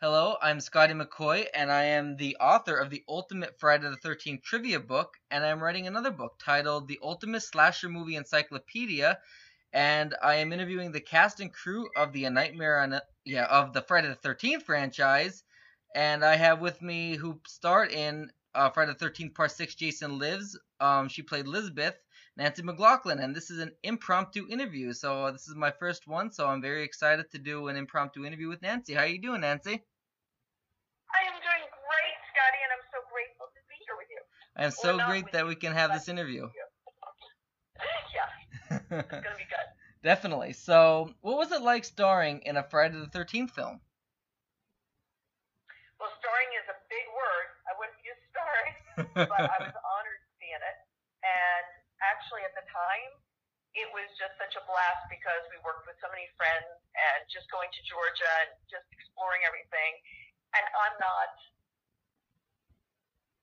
Hello, I'm Scotty McCoy, and I am the author of the Ultimate Friday the 13th trivia book, and I'm writing another book titled The Ultimate Slasher Movie Encyclopedia, and I am interviewing the cast and crew of the Nightmare on yeah of the Friday the 13th franchise, and I have with me who starred in uh, Friday the 13th Part 6 Jason Lives. Um, she played Elizabeth, Nancy McLoughlin, and this is an impromptu interview. So uh, this is my first one, so I'm very excited to do an impromptu interview with Nancy. How are you doing, Nancy? I am doing great, Scotty, and I'm so grateful to be here with you. I am so great that we can have this interview. yeah, it's gonna be good. Definitely. So, what was it like starring in a Friday the 13th film? Well, starring is a big word. I wouldn't use starring, but I was honored to be in it. And actually, at the time, it was just such a blast because we worked with so many friends and just going to Georgia and just exploring everything. And I'm not.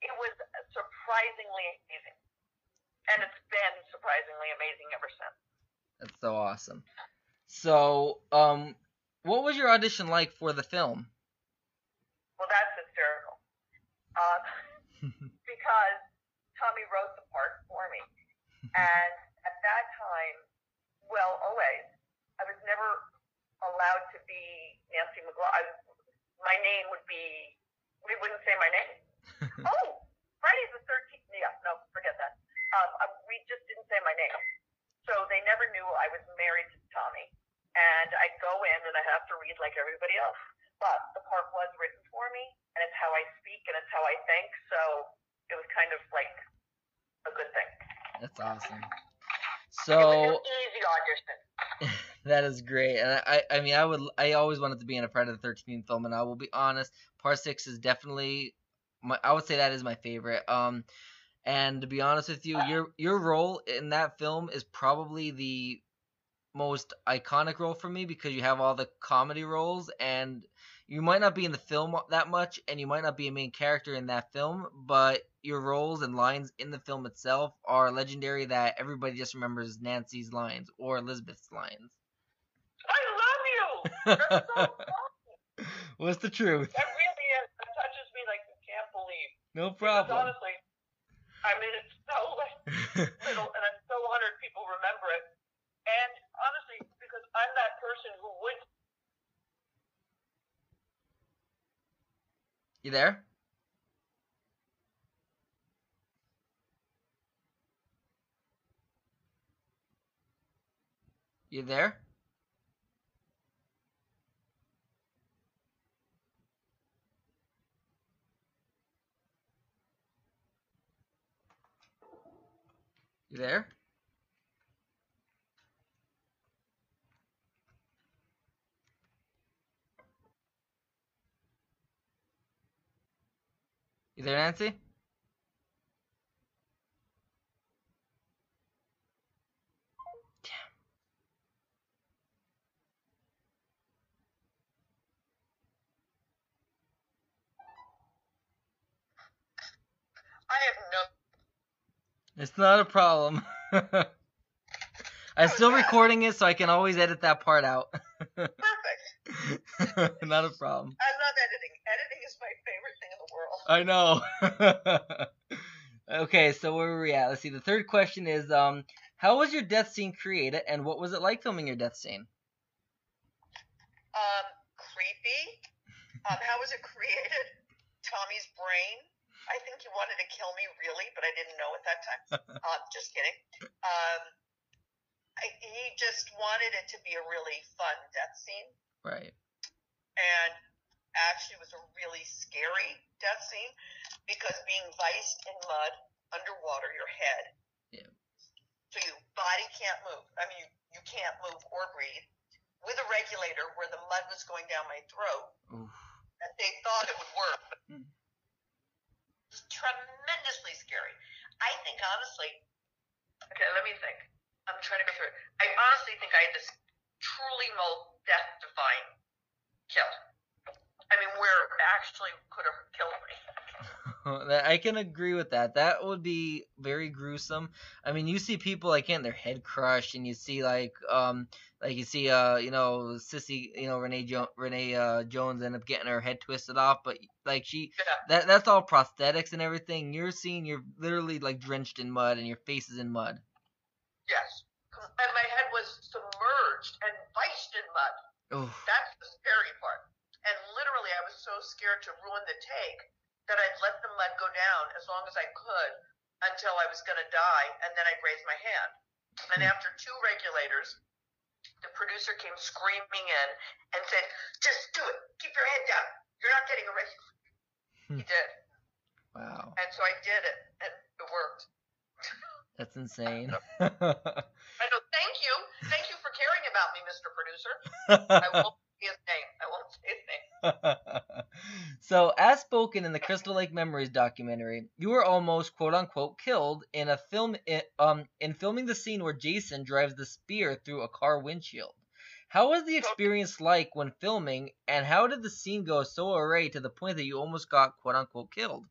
It was surprisingly amazing, and it's been surprisingly amazing ever since. That's so awesome. So, um, what was your audition like for the film? Well, that's hysterical. Um, because Tommy wrote the part for me. And at that time, well, always, I was never allowed to be Nancy McLoughlin. My name would be, we wouldn't say my name. oh, Friday's the 13th. Yeah, no, forget that. Um, I, we just didn't say my name. So they never knew I was married to Tommy. And I'd go in and I have to read like everybody else. But the part was written for me, and it's how I speak and it's how I think. So it was kind of like a good thing. That's awesome. So an easy audition. that is great, and I, I mean, I would, I always wanted to be in a Friday the Thirteenth film, and I will be honest, Part Six is definitely my, I would say that is my favorite. Um, and to be honest with you, your your role in that film is probably the most iconic role for me because you have all the comedy roles and you might not be in the film that much and you might not be a main character in that film but your roles and lines in the film itself are legendary that everybody just remembers Nancy's lines or Elizabeth's lines. I love you. That's so. What's the truth? That really is. It touches me like you can't believe. No Because problem. honestly, I mean, it's so like, little, and I'm so honored people remember it. And honestly, because I'm that person who would. You there? You there? You there? You there, Nancy? I have no. It's not a problem. I'm still recording it, so I can always edit that part out. Perfect. not a problem. I love editing. Editing is my favorite thing in the world. I know. okay, so where were we at? Let's see. The third question is, um, how was your death scene created, and what was it like filming your death scene? Um, creepy. Um, how was it created? Tommy's brain. I think he wanted to kill me, really, but I didn't know at that time. um, just kidding. Um, I, he just wanted it to be a really fun death scene, Right. and actually, it was a really scary death scene because being viced in mud underwater, your head. Yeah. So your body can't move. I mean, you, you can't move or breathe. With a regulator where the mud was going down my throat, Oof. and they thought it would work. Hmm. It's tremendously scary. I think honestly. Okay, let me think. I'm trying to go through it. I honestly think I had this truly most death-defying kill. I mean, where it actually could have killed me. I can agree with that. That would be very gruesome. I mean, you see people like getting their head crushed, and you see like um like you see uh you know sissy you know Renee jo- Renee uh, Jones end up getting her head twisted off, but like she Yeah. that that's all prosthetics and everything. You're seeing you're literally like drenched in mud, and your face is in mud. Yes. And my head was submerged and viced in mud. Oh, That's the scary part. And literally, I was so scared to ruin the take that I'd let the mud go down as long as I could until I was going to die, and then I'd raise my hand. And Hmm. after two regulators, the producer came screaming in and said, Just do it. Keep your head down. You're not getting a raise. Hmm. he did. wow, And so I did it, and it worked. that's insane. I know. Thank you. Thank you for caring about me, Mr. Producer. I won't say his name. I won't say his name. so, as spoken in the Crystal Lake Memories documentary, you were almost "quote unquote" killed in a film i- um in filming the scene where Jason drives the spear through a car windshield. How was the experience like when filming, and how did the scene go so array to the point that you almost got "quote unquote" killed?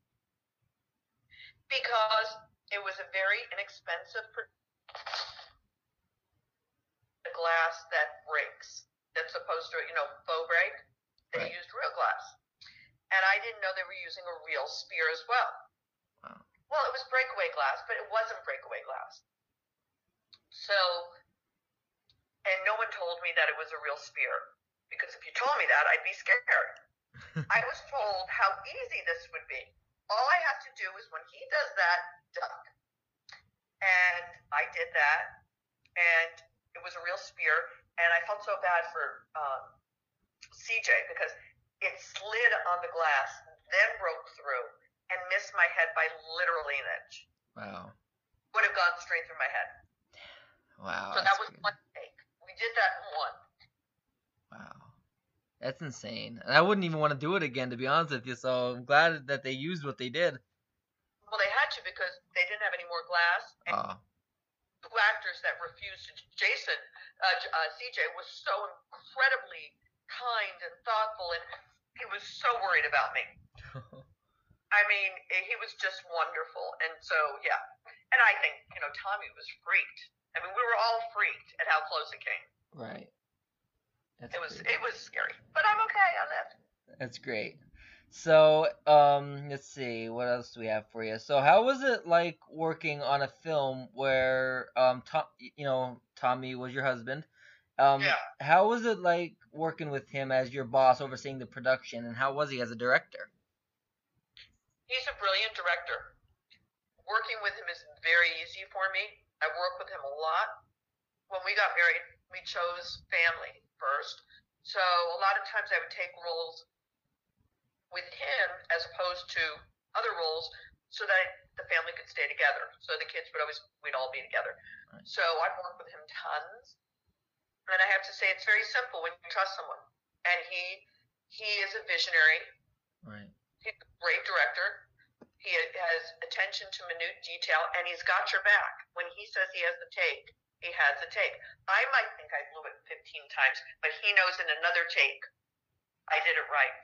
because it was a very inexpensive pro- the glass that breaks. That's supposed to, you know, faux break. They Right. used real glass, and I didn't know they were using a real spear as well. Wow. Well, it was breakaway glass, but it wasn't breakaway glass. So, and no one told me that it was a real spear because if you told me that, I'd be scared. I was told how easy this would be. All I have to do is when he does that, duck. And I did that, and it was a real spear. And I felt so bad for um, CJ because it slid on the glass, then broke through, and missed my head by literally an inch. Wow, Would have gone straight through my head. wow, so that was good. one take. We did that in one. wow, that's insane. And I wouldn't even want to do it again, to be honest with you. So I'm glad that they used what they did. Well, they had to because they didn't have any more glass. And Oh, two actors that refused to. Jason, uh, uh, CJ, was so incredibly kind and thoughtful, and he was so worried about me. I mean, he was just wonderful, and so yeah. And I think you know Tommy was freaked. I mean, we were all freaked at how close it came. right. That's It was great. it was scary, but I'm okay on that. That's great. So, um, let's see, what else do we have for you? So, how was it like working on a film where, um, Tom, you know, Tommy was your husband? Um, Yeah. How was it like working with him as your boss, overseeing the production, and how was he as a director? He's a brilliant director. Working with him is very easy for me. I work with him a lot. When we got married, we chose family first. So a lot of times I would take roles with him as opposed to other roles so that the family could stay together. So the kids would always, we'd all be together. Right. So I've worked with him tons. And I have to say, it's very simple when you trust someone. And he, he is a visionary Right. he's a great director. He has attention to minute detail, and he's got your back. When he says he has the take, he has the take. I might think I blew it 15 times, but he knows in another take I did it right.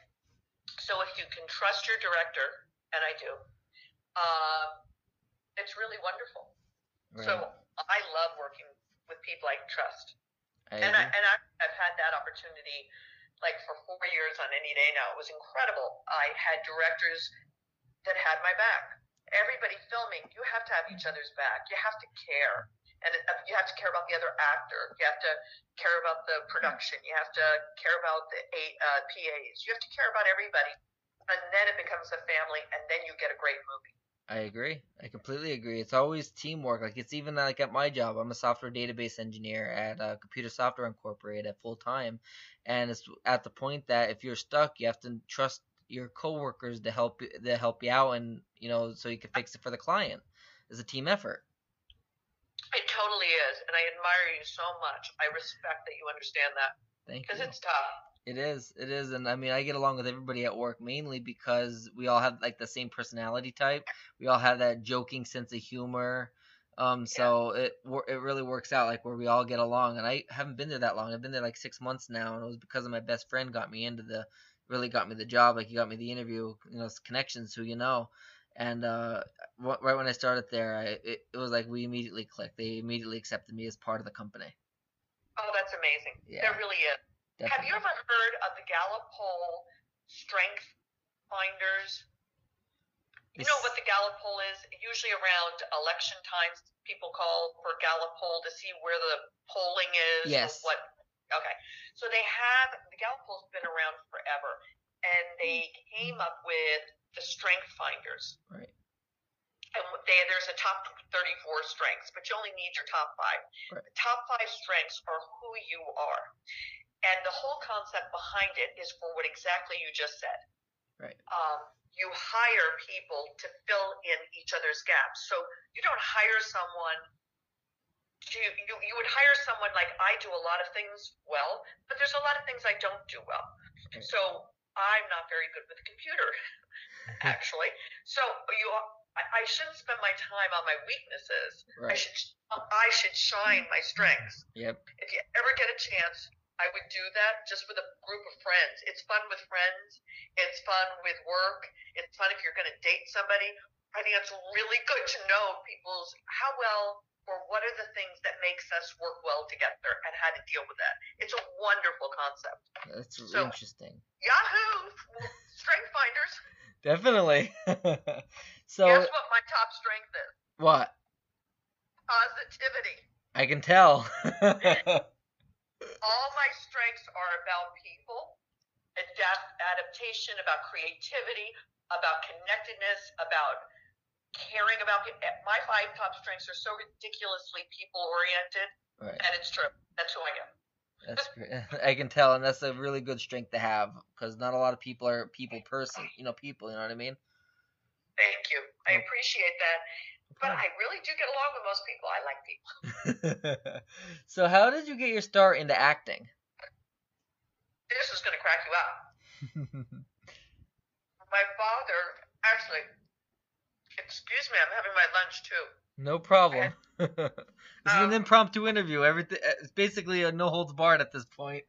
So if you can trust your director, and I do, uh, it's really wonderful. Right. So I love working with people I can trust I and I, and I, I've had that opportunity like for four years on any day now. It was incredible. I had directors that had my back. Everybody filming, you have to have each other's back. You have to care, and uh, you have to care about the other actor. You have to care about the production. You have to care about the uh, PAs. You have to care about everybody, and then it becomes a family, and then you get a great movie. I agree. I completely agree. It's always teamwork. Like it's even like at my job. I'm a software database engineer at uh, Computer Software Incorporated at full time, and it's at the point that if you're stuck, you have to trust your coworkers to help to help you out, and you know so you can fix it for the client. It's a team effort. It totally is, and I admire you so much. I respect that you understand that Thank you. because it's tough. It is. It is, and I mean, I get along with everybody at work mainly because we all have like the same personality type. We all have that joking sense of humor. Um, so it wor- it really works out like where we all get along. And I haven't been there that long. I've been there like six months now, and it was because of my best friend got me into the really got me the job. Like he got me the interview. You know, connections who you know. And uh, right when I started there, I it, it was like we immediately clicked. They immediately accepted me as part of the company. Oh, that's amazing. Yeah. There really is. Have you ever heard of the Gallup poll strength finders? You know what the Gallup poll is? Usually around election times, people call for Gallup poll to see where the polling is. Yes. What? Okay. So they have the Gallup poll's been around forever, and they came up with the strength finders. Right. And they, there's a top 34 strengths, but you only need your top five. Right. The top five strengths are who you are. And the whole concept behind it is for what exactly you just said. Right. Um, you hire people to fill in each other's gaps. So you don't hire someone to, you, you would hire someone like I do a lot of things well, but there's a lot of things I don't do well. So I'm not very good with a computer, actually. So you, I, I shouldn't spend my time on my weaknesses. I should, I should shine my strengths. Yep. If you ever get a chance, I would do that just with a group of friends. It's fun with friends. It's fun with work. It's fun if you're going to date somebody. I think it's really good to know people's how well or what are the things that makes us work well together and how to deal with that. It's a wonderful concept. That's So- interesting. Yahoo! Strength finders. Definitely. so Guess what my top strength is? what? Positivity. I can tell. all my strengths are about people, adapt adaptation, about creativity, about connectedness, about caring about people. Eh, my five top strengths are so ridiculously people oriented, right. and it's true. That's who I am. That's great. I can tell, and that's a really good strength to have because not a lot of people are people person. You know, people. You know what I mean? Thank you. I appreciate that. But I really do get along with most people. I like people. so, how did you get your start into acting? This is going to crack you up. My father, actually, excuse me, I'm having my lunch too. no problem. this is an Um, impromptu interview. Everything it's basically a no holds barred at this point.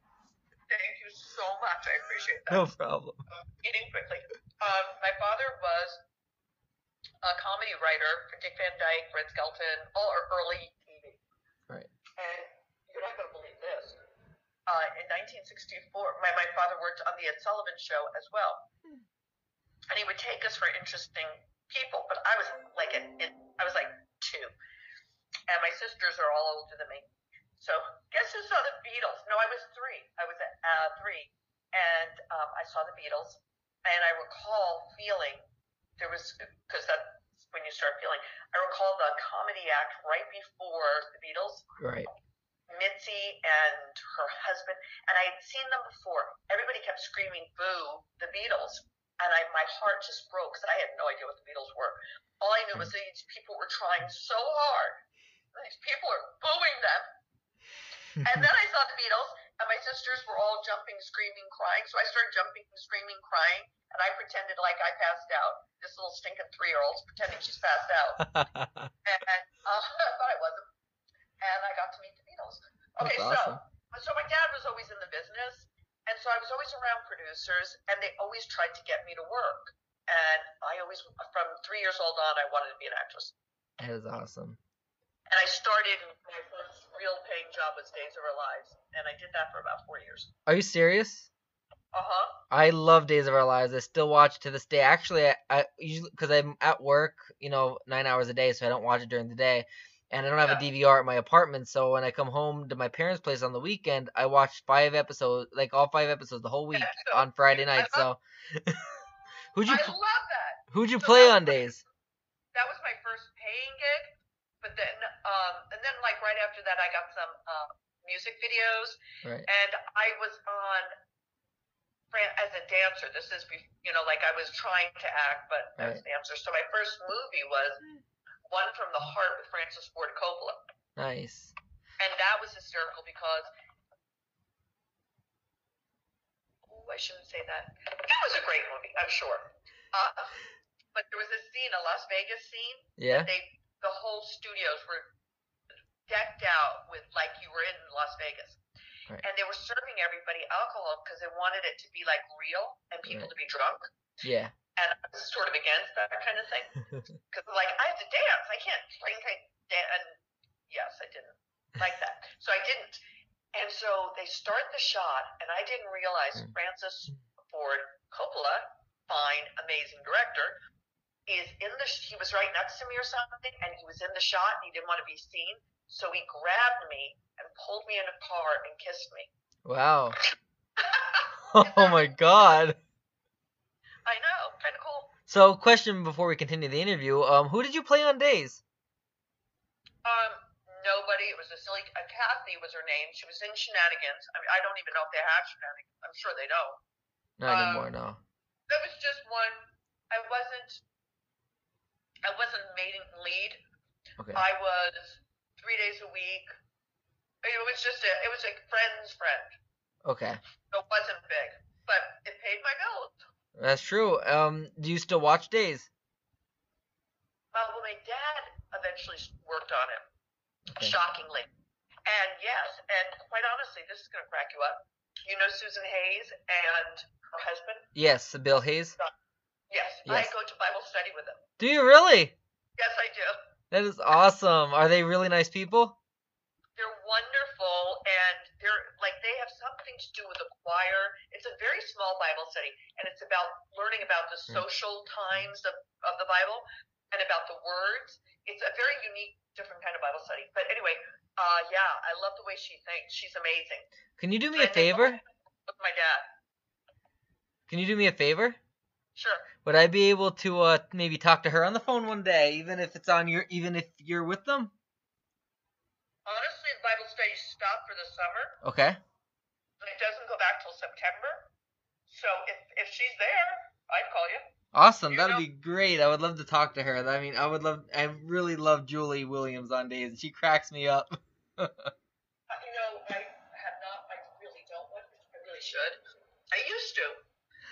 Thank you so much. I appreciate that. No problem. eating quickly. Um, my father was a comedy writer for Dick Van Dyke, Red Skelton, all our early TV. Right. And you're not going to believe this. Uh, in 1964, my, my father worked on the Ed Sullivan Show as well, and he would take us for interesting people. But I was like, in, I was like two, and my sisters are all older than me. So guess who saw the Beatles? No, I was three. I was at uh, three, and um, I saw the Beatles, and I recall feeling there was because that's when you start feeling. I recall the comedy act right before the Beatles, Right. Mitzi and her husband, and I had seen them before. Everybody kept screaming "Boo!" the Beatles, and I my heart just broke because I had no idea what the Beatles were. All I knew was that these people were trying so hard. These people are booing them. And then I saw the Beatles, and my sisters were all jumping, screaming, crying. So I started jumping, screaming, crying, and I pretended like I passed out. This little stinking three-year-old's pretending she's passed out, and uh, but I wasn't. And I got to meet the Beatles. Okay, That's awesome. so so my dad was always in the business, and so I was always around producers, and they always tried to get me to work. And I always, from three years old on, I wanted to be an actress. That is awesome. And I started my first real paying job was Days of Our Lives, and I did that for about four years. Are you serious? Uh huh. I love Days of Our Lives. I still watch it to this day. Actually, I, I usually because I'm at work, you know, nine hours a day, so I don't watch it during the day, and I don't have a DVR at my apartment. So when I come home to my parents' place on the weekend, I watch five episodes, like all five episodes, the whole week so on Friday night. So who'd you I love that. who'd you so play on Days? That was my first paying gig, but then, um, and then like right after that, I got some um, music videos, Right. and I was on as a dancer. This is, you know, like I was trying to act, but as a dancer. So my first movie was One from the Heart with Francis Ford Coppola, Nice. and that was hysterical because. Ooh, I shouldn't say that. That was a great movie, I'm sure. Uh, but there was a scene, a Las Vegas scene, Yeah. they the whole studios were decked out with like you were in Las Vegas. Right. And they were serving everybody alcohol because they wanted it to be like real and people Right. to be drunk. Yeah. and I was sort of against that kind of thing because like I have to dance, I can't like I dance, and yes, I didn't like that, so I didn't. And so they start the shot, and I didn't realize Mm. Francis Ford Coppola, fine, amazing director, is in the. He was right next to me or something, and he was in the shot, and he didn't want to be seen, so he grabbed me and pulled me in a car and kissed me. Wow. Oh my god. I know, kind of cool. So, question before we continue the interview. Um, who did you play on Days? Um, nobody. It was a silly. Uh, Kathy was her name. She was in Shenanigans. I mean, I don't even know if they have Shenanigans. I'm sure they don't. Not Um, anymore, no. That was just one. I wasn't. I wasn't main lead. Okay. I was three days a week. It was just a. It was a friend's friend. Okay. So it wasn't big, but it paid my bills. That's true. Um, do you still watch Days? Uh, well, my dad eventually worked on it. Okay. shockingly. And yes, and quite honestly, this is going to crack you up. You know Susan Hayes and her husband? Yes, Bill Hayes. Yes, I go to Bible study with them. Do you really? Yes, I do. That is awesome. Are they really nice people? They're wonderful, and they're like they have something to do with the choir. It's a very small Bible study, and it's about learning about the Mm. social times of, of the Bible and about the words. It's a very unique, different kind of Bible study. But anyway, uh, yeah, I love the way she thinks. She's amazing. Can you do me a favor? With my dad. Can you do me a favor? Sure. Would I be able to uh maybe talk to her on the phone one day, even if it's on your even if you're with them? Honestly, the Bible study stopped for the summer. Okay. It doesn't go back till September. So if if she's there, I'd call you. Awesome. You That'd know- be great. I would love to talk to her. I mean, I would love. I really love Julie Williams on days, and she cracks me up. You know, I have not. I really don't want. To. I really should. I used to,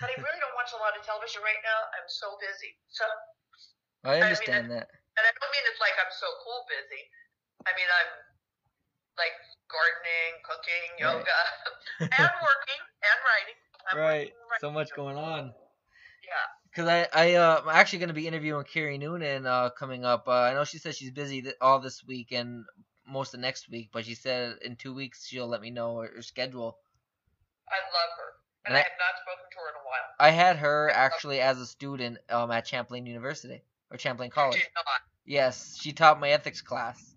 but I really don't watch a lot of television right now. I'm so busy. So, I mean, understand that. and I don't mean it's like I'm so cool busy. I mean I'm like gardening, cooking, Right. yoga, and working and writing. I'm Right. working writing. So much going on. Yeah. Cause I I uh, I'm actually gonna be interviewing Kerry Noonan uh coming up. Uh, I know she said she's busy th- all this week and most of next week, but she said in two weeks she'll let me know her, her schedule. I love her, and And I I- have not spoken to her in a while. I had her actually as a student um at Champlain University or Champlain College. Yes, she taught my ethics class.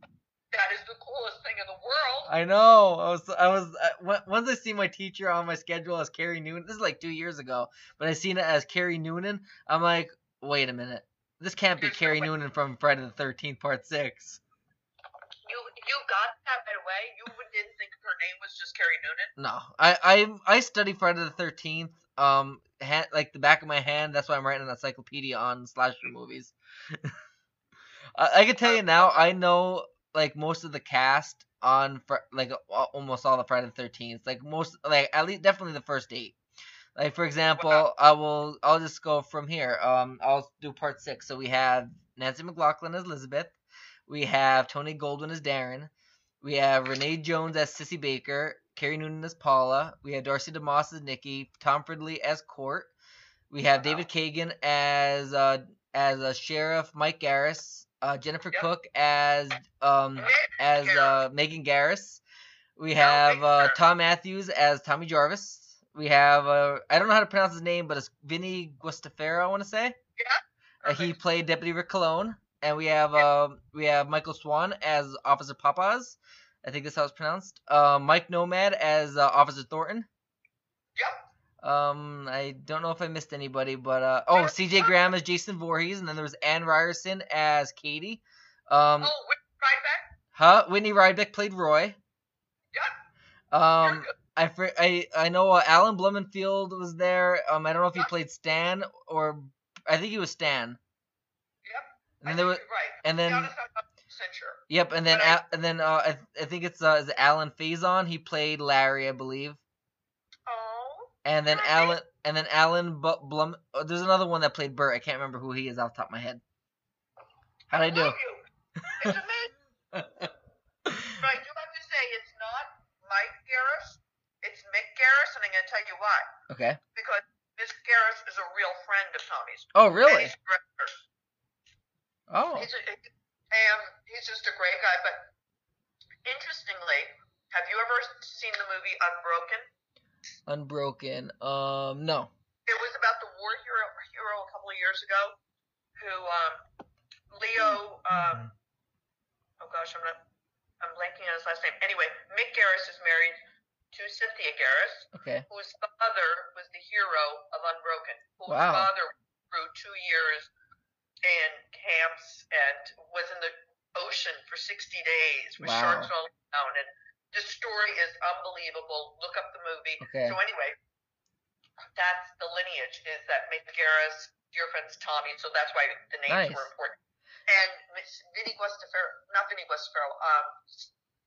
That is the coolest thing in the world. I know. I was I was uh, on- once I see my teacher on my schedule as Kerry Noonan. This is like two years ago, but I seen it as Kerry Noonan. I'm like, wait a minute, this can't be Kerry Noonan from Friday the Thirteenth Part Six. You got that right away. You didn't think her name was just Kerry Noonan. No, I I I study Friday the Thirteenth. Um, ha- like the back of my hand. That's why I'm writing an encyclopedia on slasher movies. I, I can tell you now. I know like most of the cast on fr- like almost all the Friday the Thirteenth. Like most, like at least definitely the first eight. Like for example. I will I'll just go from here. Um, I'll do part six. So we have Nancy McLoughlin as Elizabeth. We have Tony Goldwyn as Darren. We have Renee Jones as Sissy Baker. Kerry Noonan as Paula. We have Darcy DeMoss as Nikki. Tom Fridley as Cort. We have Wow. David Kagen as uh as uh, Sheriff Mike Garris. Uh, Jennifer Yep. Cooke as um as uh, Megan Garris. We have uh, Thom Mathews as Tommy Jarvis. We have uh, I don't know how to pronounce his name, but it's Vinny Guastaferro. I want to say. Uh, he played Deputy Rick Colone, and we have um we have Michael Swan as Officer Pappas. I think that's how it's pronounced. Uh, Mike Nomad as uh, Officer Thornton. Yep. Um, I don't know if I missed anybody, but uh, oh, C.J. Graham as Jason Voorhees, and then there was Ann Ryerson as Katie. Um, Oh, Whit Rydbeck. huh? Whitney Rydbeck played Roy. Yep. Um, I I I know uh, Alan Blumenfeld was there. Um, I don't know if he played Stan or I think he was Stan. And then there was right. and then honest, I'm not percent sure. Yep, and then I- and then uh, I, I think it's uh, is it Alan Faison. He played Larry, I believe. Oh. And then Really? Alan and then Alan Bu- Blum. Oh, there's another one that played Bert. I can't remember who he is off the top of my head. How'd I do? Love you. It's amazing. But I do have to say, it's not Mike Garris. It's Mick Garris, and I'm going to tell you why. okay. Because Mick Garris is a real friend of Tommy's. Oh, And really? he's a director. Oh, He's, a, and he's just a great guy. But interestingly, have you ever seen the movie Unbroken? Unbroken. Um, no. It was about the war hero hero a couple of years ago, who um, Leo. Um, oh gosh, I'm not. I'm blanking on his last name. Anyway, Mick Garris is married to Cynthia Garris, Okay. whose father was the hero of Unbroken. Whose Wow. father grew two years in camps and was in the ocean for 60 days with Wow. sharks all around. And the story is unbelievable. Look up the movie. Okay. So anyway, that's the lineage is that Mick Garris, dear friends Tommy. So that's why the names Nice. were important. And Vinny Guastaferro, not Vinny Guastaferro, um,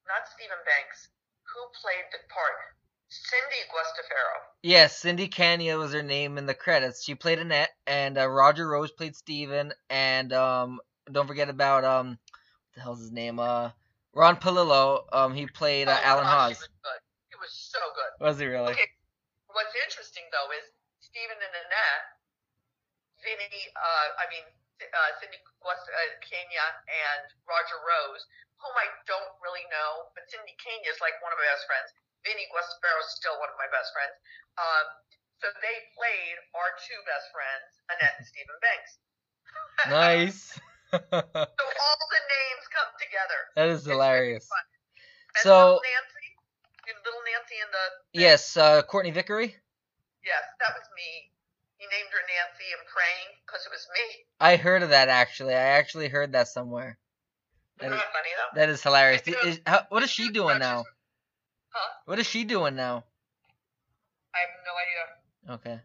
not Stephen Banks. Who played the part? Cindy Guastaferro. Yes, Cindy Kania was her name in the credits. She played Annette, and uh, Roger Rose played Steven, and um, don't forget about um, what the hell's his name? Uh, Ron Palillo. Um, he played uh, Oh, Alan gosh, Hawes. He was good. He was so good. Was he really? Okay. What's interesting though is Stephen and Annette, Vinny, uh, I mean uh, Cindy West, uh, Kania and Roger Rose, whom I don't really know, but Cindy Kania is like one of my best friends. Vinny Guastaferro is still one of my best friends. Um, so they played our two best friends, Annette and Stephen Banks. nice. So all the names come together. that is hilarious. And So- little Nancy, and little Nancy in the Yes, uh, Courtney Vickery. Yes, that was me. He named her Nancy and praying because it was me. I heard of that actually. I actually heard that somewhere. That is, funny though? that is hilarious. Is- how, what is she doing now? Huh? What is she doing now? I have no idea. Okay.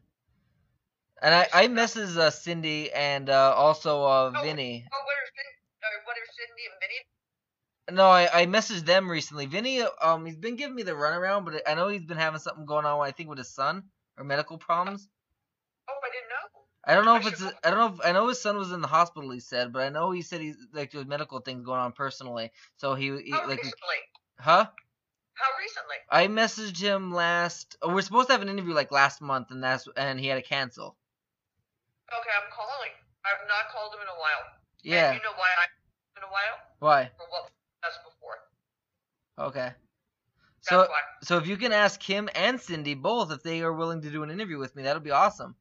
And I, I misses uh, Cindy and uh, also uh, Oh. Vinny. Oh, what are Cindy, uh, what are Cindy and Vinny? No, I, I messaged them recently. Vinny, um, he's been giving me the runaround, but I know he's been having something going on. I think with his son or medical problems. Oh, I didn't know. I don't know I if it's. I don't know. If, I know his son was in the hospital. He said, but I know he said he's like there's medical things going on personally. So he, he How like, recently? huh? How recently? I messaged him last. Oh, we're supposed to have an interview like last month, and that's and he had to cancel. Okay, I'm calling. I've not called him in a while. Yeah. And you know why I in a while? Why? For what that's before. Okay. That's So why. so if you can ask him and Cindy both if they are willing to do an interview with me, that'll be awesome.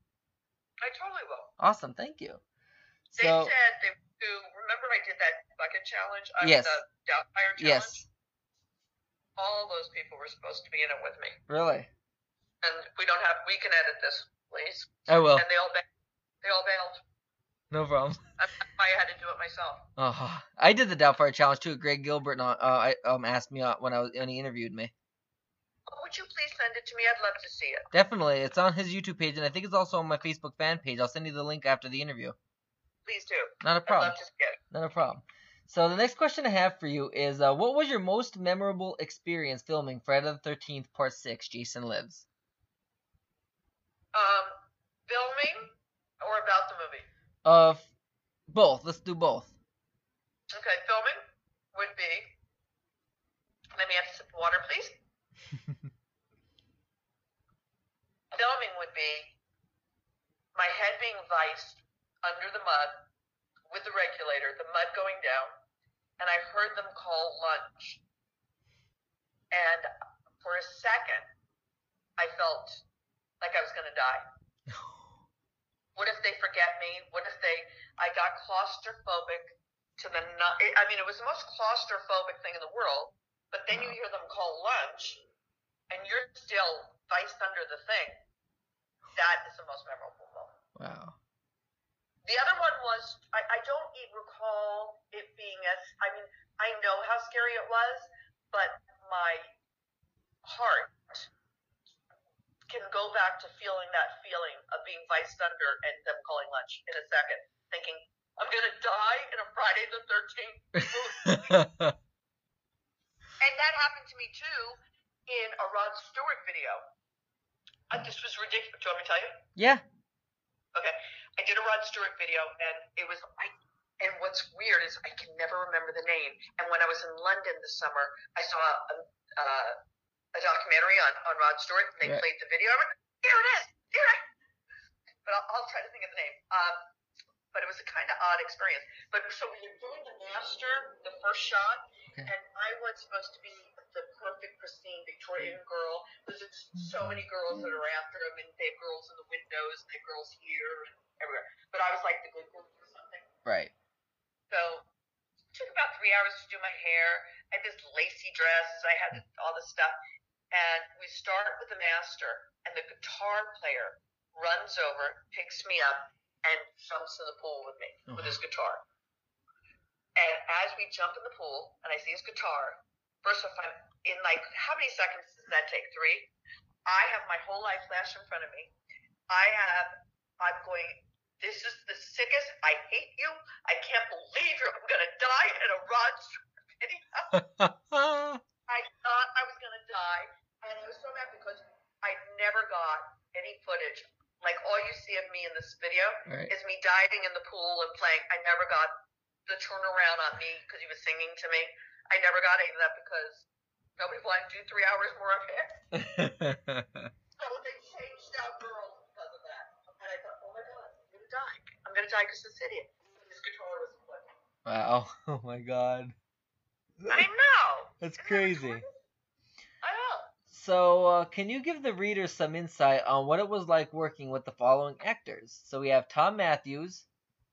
I totally will. Awesome. Thank you. They So said they do. Remember, I did that bucket challenge. Uh, yes. the Doubtfire challenge. yes, All those people were supposed to be in it with me, really, and we don't have. We can edit this, please. I will. And they all ba- they all bailed. No problem. That's why I had to do it myself. Uh, I did the Doubtfire challenge too. Greg Gilbert uh, uh, I, um asked me uh, when I was when he interviewed me. Would you please send it to me? I'd love to see it. Definitely, it's on his YouTube page, and I think it's also on my Facebook fan page. I'll send you the link after the interview. Please do. Not a problem. love to see it. Not a problem. So the next question I have for you is, uh, what was your most memorable experience filming Friday the Thirteenth Part Six? Jason Lives. Um, filming or about the movie? Uh, both. Let's do both. Okay, filming would be. Let me have a sip of water, please. filming would be my head being viced under the mud with the regulator, the mud going down, and I heard them call lunch. And for a second, I felt like I was going to die. What if they forget me? What if they? I got claustrophobic to the. I mean, it was the most claustrophobic thing in the world. But then you hear them call lunch, and you're still viced under the thing. That is the most memorable moment. Wow. The other one was I, I don't e- recall it being as I mean I know how scary it was, but my heart can go back to feeling that feeling of being viced under and them calling lunch in a second, thinking I'm gonna die in a Friday the Thirteenth, movie. and that happened to me too in a Rod Stewart video. Uh, this was ridiculous. Do you want me to tell you? yeah. Okay, I did a Rod Stewart video, and it was I. And what's weird is I can never remember the name. And when I was in London this summer, I saw a, uh, a documentary on, on Rod Stewart, and they Yeah. played the video. I went, here it is, here it is. but I'll, I'll try to think of the name. Um, but it was a kind of odd experience. But so we were doing the master, the first shot, Okay. and I was supposed to be the perfect, pristine Victorian girl. There's just so many girls that are after him, and they have girls in the windows, they have girls here and everywhere. But I was like the good girl or something. Right. So it took about three hours to do my hair. I had this lacy dress. I had all this stuff. And we start with the master, and the guitar player runs over, picks me up, and jumps in the pool with me with uh-huh. his guitar. And as we jump in the pool, and I see his guitar, first off, I'm in like, how many seconds does that take? Three? I have my whole life flash in front of me. I have, I'm going, this is the sickest. I hate you. I can't believe you're I'm going to die in a Rod Stewart video. I thought I was going to die. And I was so mad because I never got any footage. Like all you see of me in this video right. is me diving in the pool and playing. I never got the turnaround on me because he was singing to me. I never got any of that because nobody wanted to do three hours more of it. So they changed out girls because of that. And I thought, oh my god, I'm gonna die. I'm gonna die because this idiot. His was playing. wow. Oh my god. I know. That's Isn't crazy. know. So, uh, can you give the reader some insight on what it was like working with the following actors? So we have Thom Mathews,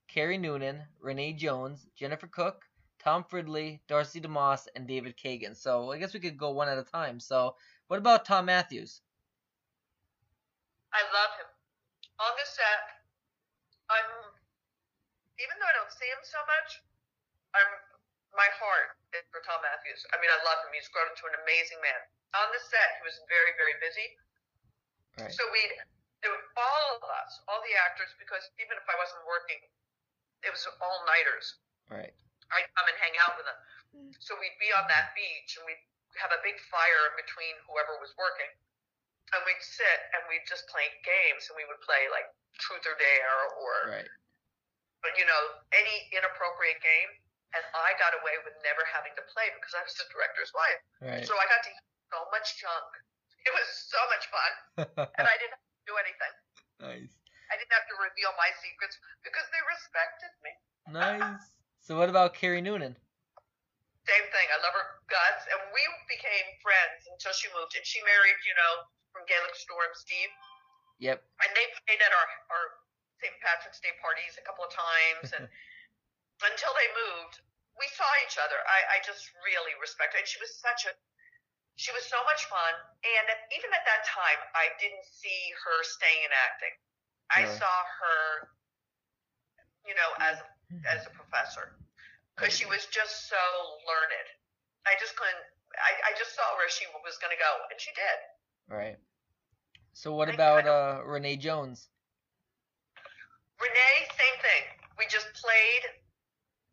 Kerry Noonan, Renee Jones, Jennifer Cooke, Tom Fridley, Darcy DeMoss, and David Kagen. So I guess we could go one at a time. So what about Thom Mathews? I love him. On the set, I'm even though I don't see him so much, I'm my heart is for Thom Mathews. I mean, I love him. He's grown into an amazing man. On the set, he was very, very busy. Right. So we, it was all of us, all the actors, because even if I wasn't working, it was all nighters. Right. I'd come and hang out with them. Mm. So we'd be on that beach and we'd have a big fire in between whoever was working. And we'd sit and we'd just play games and we would play like truth or dare or, Right. But you know, any inappropriate game. And I got away with never having to play because I was the director's wife. Right. So I got to eat so much junk. It was so much fun. And I didn't have to do anything. nice. I didn't have to reveal my secrets because they respected me. Nice. So what about Kerry Noonan? Same thing. I love her guts. And we became friends until she moved. And she married, you know, from Gaelic Storm, Steve. Yep. And they played at our, our St. Patrick's Day parties a couple of times. And until they moved, we saw each other. I, I just really respect her. And she was such a, she was so much fun. And even at that time, I didn't see her staying in acting. I Really? saw her, you know, as as a professor because she was just so learned. I just couldn't. I, I just saw where she was going to go, and she did. Right. So what I about uh, Renee Jones? Renee, same thing. We just played.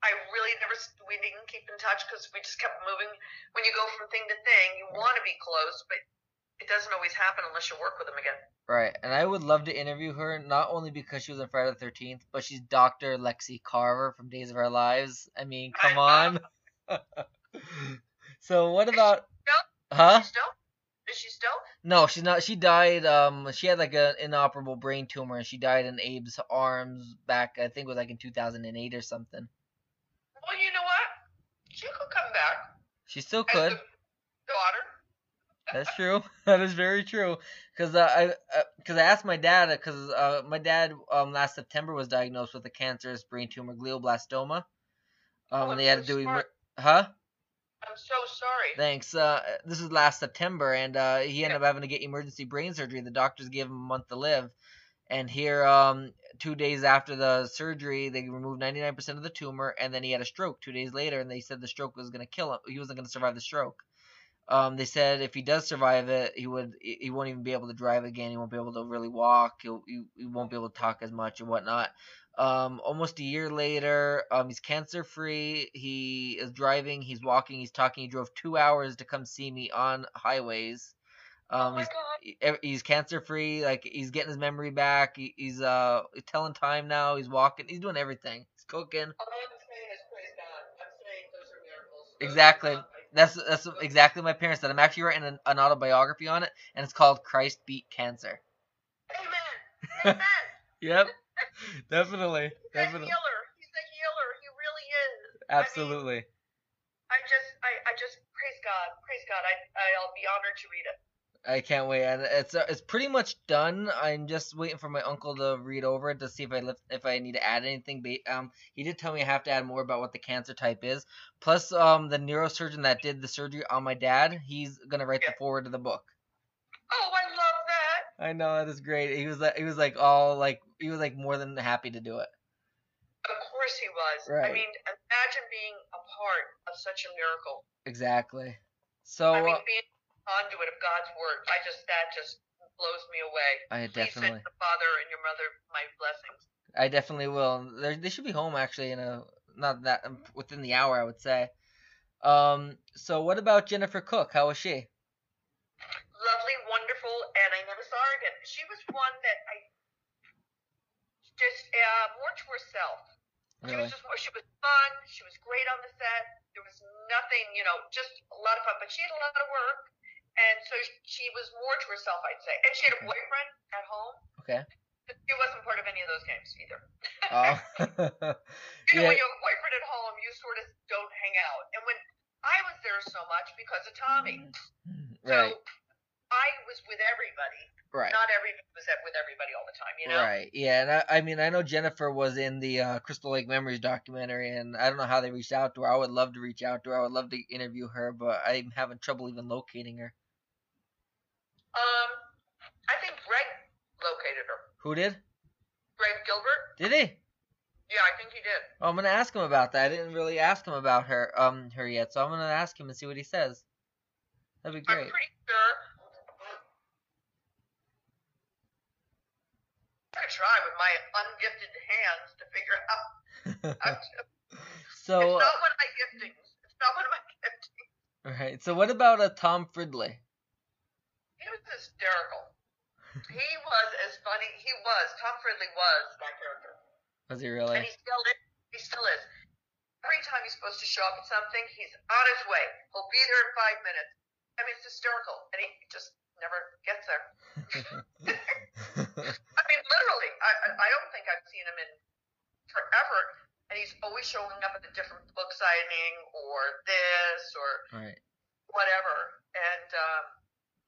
I really never. We didn't keep in touch because we just kept moving. When you go from thing to thing, you want to be close, but it doesn't always happen unless you work with them again. Right, and I would love to interview her not only because she was in Friday the Thirteenth, but she's Doctor Lexi Carver from Days of Our Lives. I mean, I come on. so what about? Is Huh? still? Is she still? No, she's not. She died. Um, she had like an inoperable brain tumor, and she died in Abe's arms back. I think it was like in 2008 or something. Well, you know what? She could come back. She still could. daughter. That's true. That is very true. Cause uh, I, uh, cause I asked my dad, uh, cause uh, my dad um last September was diagnosed with a cancerous brain tumor, glioblastoma. Um, Oh, and they had to do, emer- huh? I'm so sorry. Thanks. Uh, this was last September, and uh, he ended up having to get emergency brain surgery. The doctors gave him a month to live, and here, um, two days after the surgery, they removed 99% of the tumor, and then he had a stroke two days later, and they said the stroke was gonna kill him. He wasn't gonna survive the stroke. Um, they said if he does survive it, he would he he won't even be able to drive again. He won't be able to really walk. He'll, he he won't be able to talk as much and whatnot. Um, almost a year later, um, he's cancer free. He is driving. He's walking. He's talking. He drove two hours to come see me on highways. oh Um, my he's god. he's cancer free. Like he's getting his memory back. He, he's uh telling time now. He's walking. He's doing everything. He's cooking. All I'm saying is praise God. I'm saying those are miracles. Those are Exactly. That's that's exactly my parents said. I'm actually writing an, an autobiography on it, and it's called Christ Beat Cancer. Amen. Amen. Yep. Definitely. He's a Definitely. healer. He's a healer. He really is. Absolutely. I just, I, I just praise God. Praise God. I, I'll be honored to read it. I can't wait, and it's uh, it's pretty much done. I'm just waiting for my uncle to read over it to see if I lift, if I need to add anything. Um, he did tell me I have to add more about what the cancer type is. Plus, um, the neurosurgeon that did the surgery on my dad, he's gonna write the Yeah. forward to the book. Oh, I. I know that is great. He was like, he was like all like, he was like more than happy to do it. Of course he was. Right. I mean, imagine being a part of such a miracle. Exactly. So I mean, uh, being a conduit of God's word. I just, that just blows me away. I Please definitely, send the father and your mother my blessings. I definitely will. They they should be home actually in a not that within the hour, I would say. Um. So what about Jennifer Cooke? How was she? Lovely, wonderful, and I never saw her again. She was one that I just uh, more to herself. She Really? was just more. She was fun. She was great on the set. There was nothing, you know, just a lot of fun. But she had a lot of work, and so she was more to herself, I'd say. And she had a Okay. boyfriend at home. Okay. But she wasn't part of any of those games either. Oh. You know, yeah. when you have a boyfriend at home, you sort of don't hang out. And when I was there so much because of Tommy, Right. so I was with everybody. Right. Not everybody was with everybody all the time, you know. Right. Yeah, and I, I mean, I know Jennifer was in the uh, Crystal Lake Memories documentary, and I don't know how they reached out to her. I would love to reach out to her. I would love to interview her, but I'm having trouble even locating her. Um, I think Greg located her. Who did? Greg Gilbert. Did he? Yeah, I think he did. Oh, I'm gonna ask him about that. I didn't really ask him about her, um, her yet, so I'm gonna ask him and see what he says. That'd be great. I'm pretty sure. I could try with my ungifted hands to figure out. So, it's uh, not one of my giftings. It's not one of my giftings. right. So, what about a Tom Fridley? He was hysterical. he was as funny. He was. Tom Fridley was that character. Was he really? And he still is. He still is. Every time he's supposed to show up at something, he's on his way. He'll be there in five minutes. I mean, it's hysterical, and he just never gets there. Mean, literally, I, I don't think I've seen him in forever, and he's always showing up at a different book signing or this or right. whatever, and um,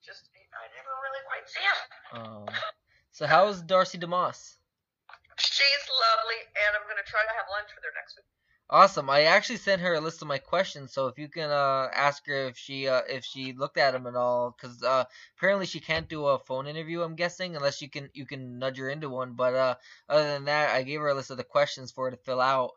just I never really quite see him. Um, so, how's Darcy DeMoss? She's lovely, and I'm gonna try to have lunch with her next week. Awesome. I actually sent her a list of my questions, so if you can uh, ask her if she uh, if she looked at them at all, because uh, apparently she can't do a phone interview. I'm guessing unless you can you can nudge her into one. But uh, other than that, I gave her a list of the questions for her to fill out.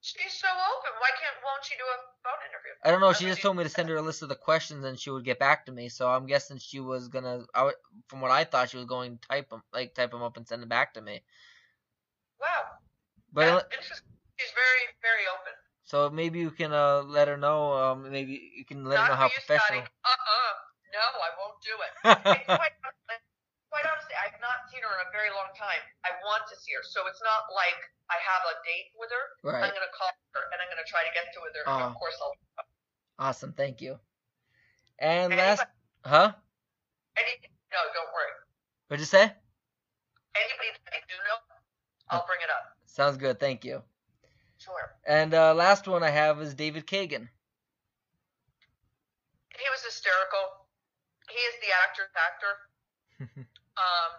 She's so open. Why can't? Won't she do a phone interview? I don't know. She just told me to send her a list of the questions and she would get back to me. So I'm guessing she was gonna. I, from what I thought, she was going to type them like type them up and send them back to me. Wow. But That's interesting. She's very, very open. so maybe you can uh, let her know. Um, maybe you can let her know how you, professional. Uh-uh. No, I won't do it. Quite, honestly, quite honestly, I've not seen her in a very long time. I want to see her, so it's not like I have a date with her. right. I'm gonna call her and I'm gonna try to get to with her. Oh. of course, I'll. Awesome. Thank you. And Anybody- last, huh? Any, no, don't worry. What'd you say? Anybody that I do know, I'll bring it up. Sounds good. Thank you. Sure. And uh, last one I have is David Kagen. He was hysterical. He is the actor's actor. um,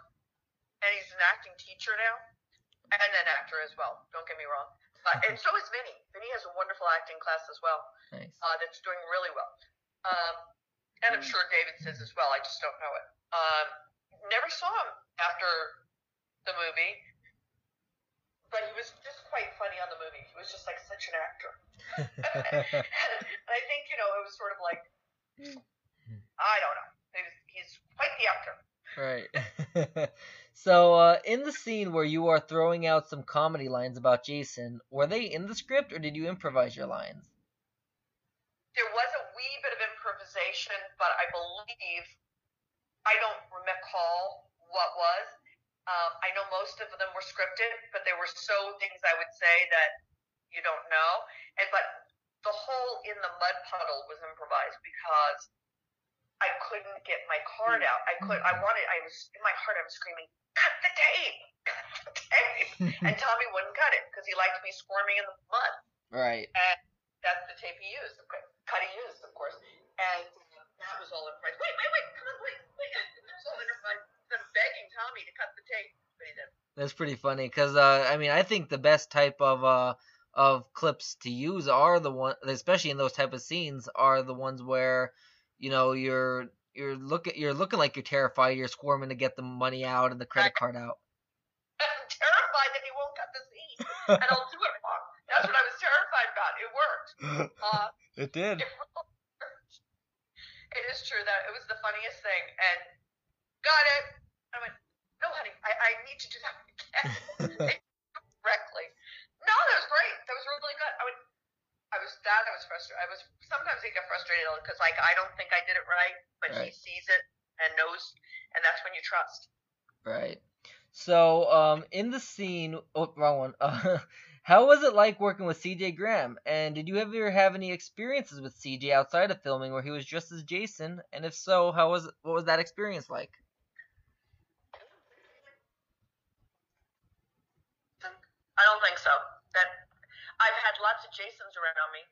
and he's an acting teacher now, and an actor as well. Don't get me wrong. But, and so is Vinny. Vinny has a wonderful acting class as well. Nice. uh, that's doing really well. Um, and I'm sure David says as well. I just don't know it. Um, never saw him after the movie, but he was just quite funny on the movie. He was just like such an actor. and I think you know it was sort of like I don't know. He was, he's quite the actor. right. so, uh, in the scene where you are throwing out some comedy lines about Jason, were they in the script or did you improvise your lines? There was a wee bit of improvisation, but I believe I don't recall what was. Um, I know most of them were scripted, but there were so things I would say that you don't know. And but the whole in the mud puddle was improvised because I couldn't get my card out. I could. I wanted. I was in my heart. I was screaming, "Cut the tape! Cut the tape. and Tommy wouldn't cut it because he liked me squirming in the mud. Right. And that's the tape he used, cut he used, of course. And that was all improvised. Wait, wait, wait, come on, wait, wait. It was all improvised. I'm begging Tommy to cut the tape, but he didn't. That's pretty funny because uh, I mean I think the best type of uh of clips to use are the one, especially in those type of scenes, are the ones where you know you're you're looking you're looking like you're terrified, you're squirming to get the money out and the credit card out. I'm terrified that he won't cut the scene, and I'll do it wrong. That's what I was terrified about. It worked. Uh, it did. it. It is true that it was the funniest thing, and got it. I went, no, honey, I, I need to do that again correctly. No, that was great. That was really good. I would, I was that. I was frustrated. I was sometimes I get frustrated because like I don't think I did it right, but he sees it and knows, and that's when you trust. Right. So, um, in the scene, oh, wrong one. Uh, how was it like working with CJ Graham? And did you ever have any experiences with CJ outside of filming where he was just as Jason? And if so, how was what was that experience like? I don't think so. That I've had lots of Jasons around me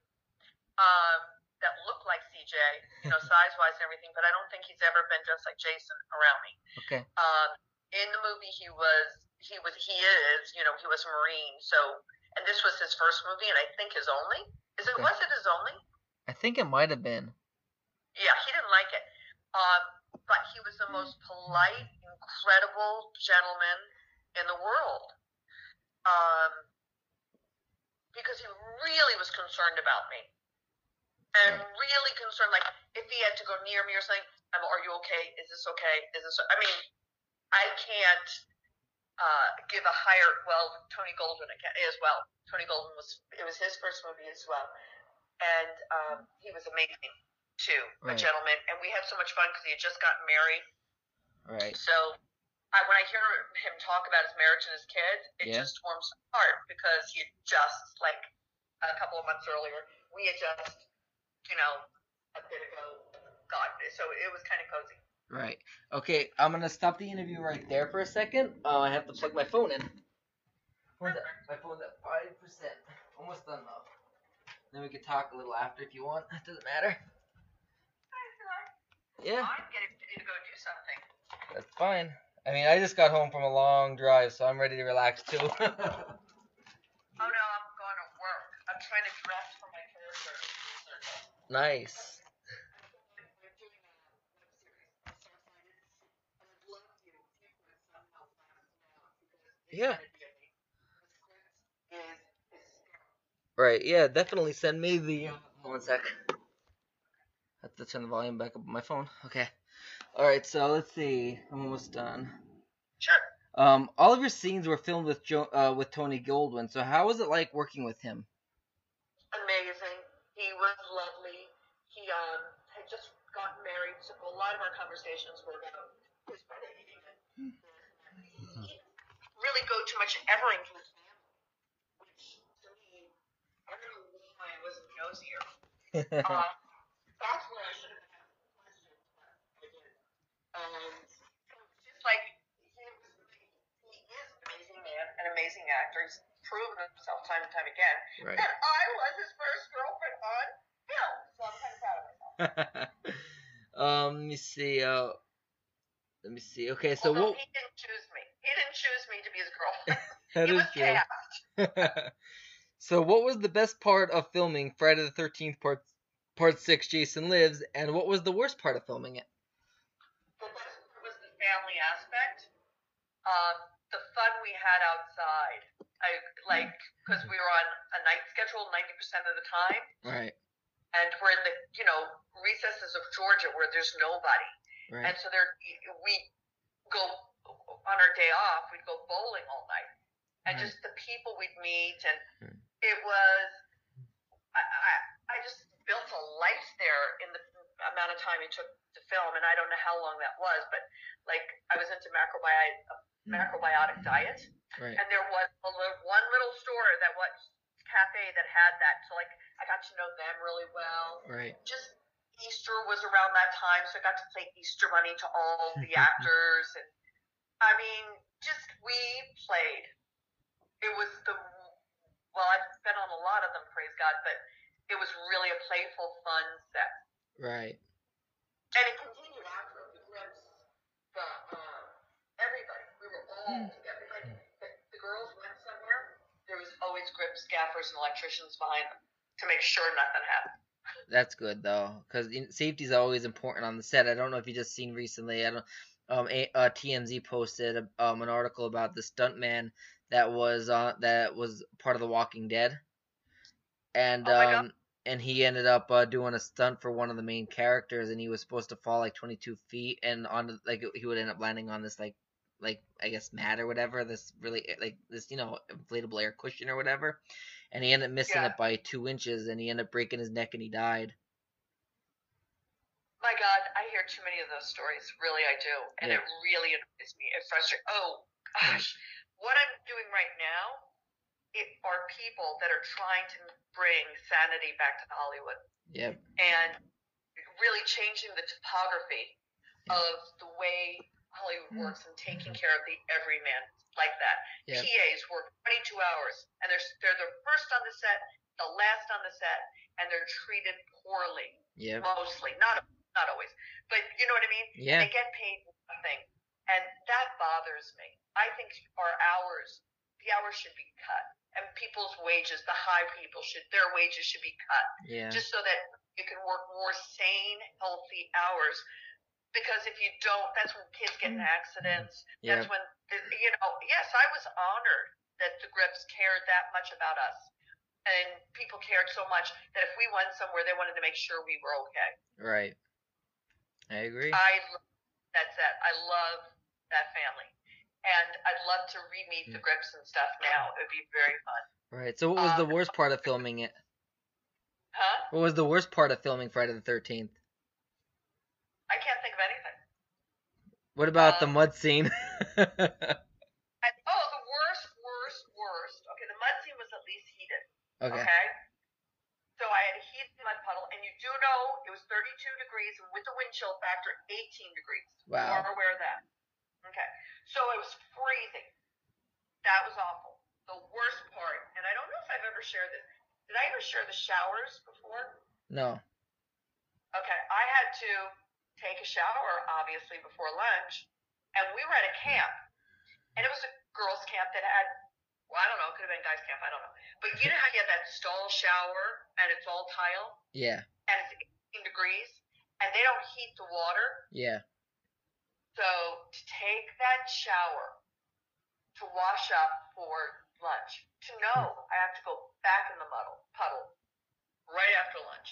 um, that look like CJ, you know, size wise and everything, but I don't think he's ever been just like Jason around me. Okay. Um, in the movie, he was he was he is you know he was a Marine, so and this was his first movie, and I think his only. Is it Okay. was it his only? I think it might have been. Yeah, he didn't like it. Um, but he was the most polite, incredible gentleman in the world. Um, because he really was concerned about me. And really concerned, like, if he had to go near me or something, um, are you okay? Is this okay? Is this, I mean, I can't, uh, give a higher, well, Tony Goldwyn can't, as well. Tony Goldwyn was, it was his first movie as well. And, um, he was amazing too, a gentleman. And we had so much fun because he had just gotten married. Right. So I, when I hear him talk about his marriage and his kids, it Yeah. just warms my heart because he just like a couple of months earlier, we had just, you know, a bit ago got so it was kind of cozy. Right. Okay, I'm gonna stop the interview right there for a second. Uh, I have to plug my phone in. Phone's at, my phone's at five percent. Almost done though. Then we can talk a little after if you want. It doesn't matter. Yeah, I'm getting ready to go do something. that's fine. I mean, I just got home from a long drive, so I'm ready to relax too. Oh no, I'm going to work. I'm trying to dress for my character. nice. We're doing a web series. I'm so excited. And I'd love you if you could somehow find us out because it's Yeah. gonna be amazing. The script is hysterical. Right. Yeah. Definitely send me the. One sec. I Have to turn the volume back up on my phone. Okay. All right. So let's see. I'm almost done. Sure. Um, all of your scenes were filmed with jo- uh, with Tony Goldwyn. So how was it like working with him? Amazing. He was lovely. He um had just gotten married, so a lot of our conversations were about his wedding. and He didn't really go too much ever into his family, which to me, I don't know why I wasn't nosier. Uh, that's where I should have asked the questions, but I didn't. And so it's just like he was, he is an amazing man, an amazing actor. He's proven himself time and time again. right. And I was his first girlfriend on film, so I'm kind of proud of myself. um, let me see. Uh, let me see. Okay, so Although what? he didn't choose me. He didn't choose me to be his girlfriend. That is true. so what was the best part of filming Friday the Thirteenth Part Part Six? Jason Lives, and what was the worst part of filming it? The best part was the family aspect. Um, the fun we had outside. I like because we were on a night schedule ninety percent of the time, Right. and we're in the you know recesses of Georgia where there's nobody. Right. And so there, we go on our day off. We'd go bowling all night, and Right. just the people we'd meet, and Hmm. it was. I, I I just built a life there in the amount of time it took to film, and I don't know how long that was, but like I was into macrobiotic macrobiotic diet, Right. and there was a little, one little store that was cafe that had that, so like I got to know them really well Right. just Easter was around that time, so I got to play Easter Bunny to all the actors, and I mean, just we played. It was the well, I've been on a lot of them, praise God, but it was really a playful, fun set. Right. And it continued after the Grips, the um, everybody. We were all together. Like the, the girls went somewhere, there was always Grips, gaffers, and electricians behind them to make sure nothing happened. That's good though, because safety is always important on the set. I don't know if you just seen recently. I don't. Um, a, uh, TMZ posted um an article about the stuntman that was uh that was part of The Walking Dead, and Oh um and he ended up uh, doing a stunt for one of the main characters, and he was supposed to fall like 22 feet, and on like he would end up landing on this like like I guess mat or whatever, this really like this you know inflatable air cushion or whatever, and he ended up missing Yeah. it by two inches, and he ended up breaking his neck and he died. My God, I hear too many of those stories. Really, I do, and Yeah. it really annoys me. It frustrates. Oh gosh, what I'm doing right now, it are people that are trying to bring sanity back to Hollywood Yep. and really changing the topography Yeah. of the way Hollywood mm-hmm. works and taking mm-hmm. care of the everyman like that. Yep. PAs work 22 hours, and they're they're the first on the set, the last on the set, and they're treated poorly Yep. mostly, not not always, but you know what I mean. Yeah. They get paid nothing, and that bothers me. I think our hours, the hours should be cut, and people's wages, the high people should, their wages should be cut, Yeah. just so that you can work more sane, healthy hours. Because if you don't, that's when kids get in accidents. Yeah. That's when you know. Yes, I was honored that the Grips cared that much about us, and people cared so much that if we went somewhere, they wanted to make sure we were okay. Right. I agree. I love that. I love that family. And I'd love to re-meet the grips and stuff now. It would be very fun. Right. So what was the um, worst part of filming it? Huh? What was the worst part of filming Friday the 13th? I can't think of anything. What about the Um, mud scene? I, oh, the worst, worst, worst. Okay, the mud scene was at least heated. okay. Okay. So I had a heated mud puddle, and you do know it was 32 degrees, and with the wind chill factor, 18 degrees. You Wow. are aware of that. Okay. So it was freezing. That was awful. The worst part, and I don't know if I've ever shared this. Did I ever share the showers before? No. Okay, I had to take a shower, obviously, before lunch, and we were at a camp, and it was a girls' camp that had, well, I don't know, it could have been guys' camp, I don't know. But you know how you have that stall shower, and it's all tile, Yeah. And it's 18 degrees, and they don't heat the water? Yeah. So to take that shower, to wash up for lunch, to know I have to go back in the muddle, puddle right after lunch.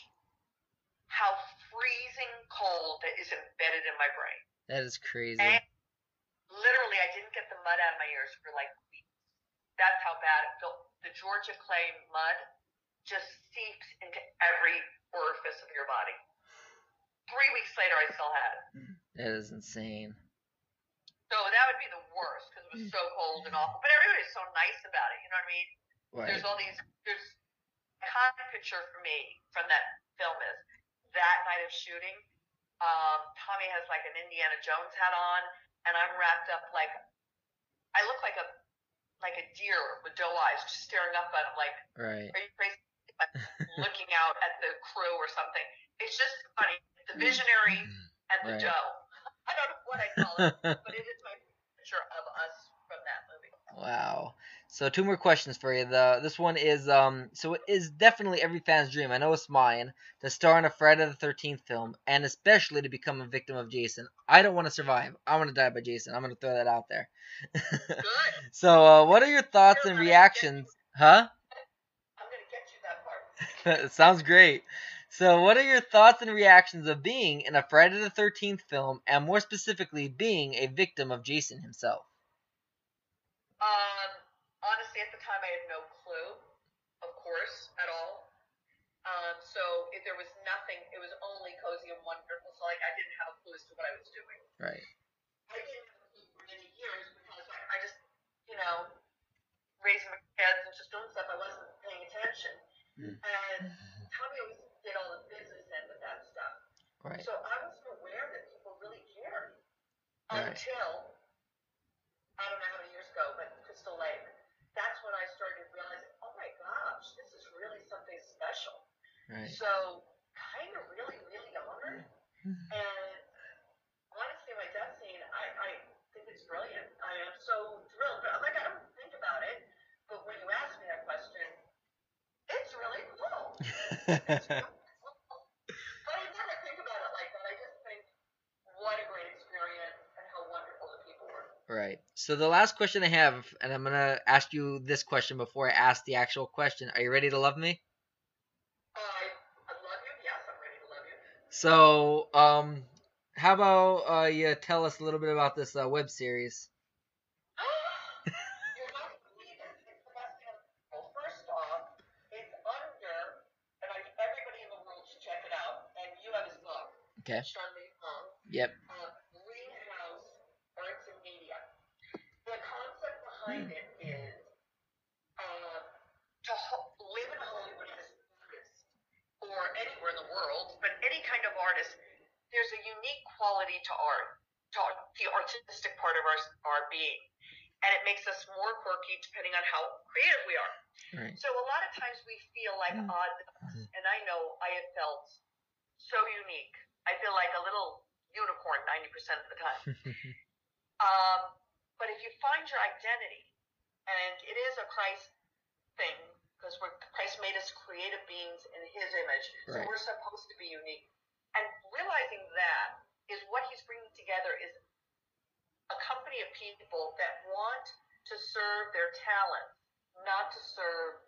How freezing cold that is embedded in my brain. That is crazy. And literally, I didn't get the mud out of my ears for like weeks. That's how bad it felt. The Georgia clay mud just seeps into every orifice of your body. Three weeks later, I still had it. That is insane. So that would be the worst because it was so cold and awful. But everybody's so nice about it. You know what I mean? Right. There's all these. There's a common picture for me from that film is that night of shooting. Um, Tommy has like an Indiana Jones hat on, and I'm wrapped up like I look like a like a deer with doe eyes, just staring up at him like, Right. "Are you crazy?" Like, looking out at the crew or something. It's just funny. The visionary and the Right. doe. I don't know what I call it, but it is my picture of us from that movie. Wow. So two more questions for you. The this one is um so it is definitely every fan's dream. I know it's mine to star in a Friday the Thirteenth film, and especially to become a victim of Jason. I don't want to survive. I want to die by Jason. I'm gonna throw that out there. Good. so uh, what are your thoughts and reactions? Huh? I'm gonna get you that part. Sounds great. So what are your thoughts and reactions of being in a Friday the Thirteenth film, and more specifically, being a victim of Jason himself? Um, honestly, at the time, I had no clue, of course, at all. Um, so if there was nothing, it was only cozy and wonderful. So like, I didn't have a clue as to what I was doing. Right. I didn't have a clue for many years because I, I just, you know, raising my kids and just doing stuff. I wasn't paying attention. Mm. And Tommy always did all the business end of that stuff. Right. So I wasn't aware that people really cared Right. until I don't know how many years ago, but Crystal Lake. That's when I started realizing, oh my gosh, this is really something special. Right. So kind of really, really honored. And honestly, my death scene, I, I think it's brilliant. I am so thrilled. But like, I don't think about it. But when you ask me that question, it's really cool. It's really cool. But I never think about it like that. I just think, what a great experience and how wonderful the people were. Right. So the last question I have, and I'm gonna ask you this question before I ask the actual question. Are you ready to love me? I, I love you. Yes, I'm ready to love you. So, um, how about uh, you tell us a little bit about this uh, web series? You're not gonna believe it. It's the best thing. Well, first off, it's under, and I, everybody in the world should check it out. And you have his book, Okay. Hong, Yep. uh, Greenhouse Arts and Media. The concept behind it is uh, to ho- live in Hollywood as an artist, or anywhere in the world, but any kind of artist. There's a unique quality to art, to the artistic part of our our being and it makes us more quirky depending on how creative we are. Right. So a lot of times we feel like Mm. odd, and I know I have felt so unique. I feel like a little unicorn 90% of the time. um, but if you find your identity, and it is a Christ thing, because we're Christ made us creative beings in His image, so we're supposed to be unique. And realizing that is what He's bringing together is a company of people that want to serve their talents, not to serve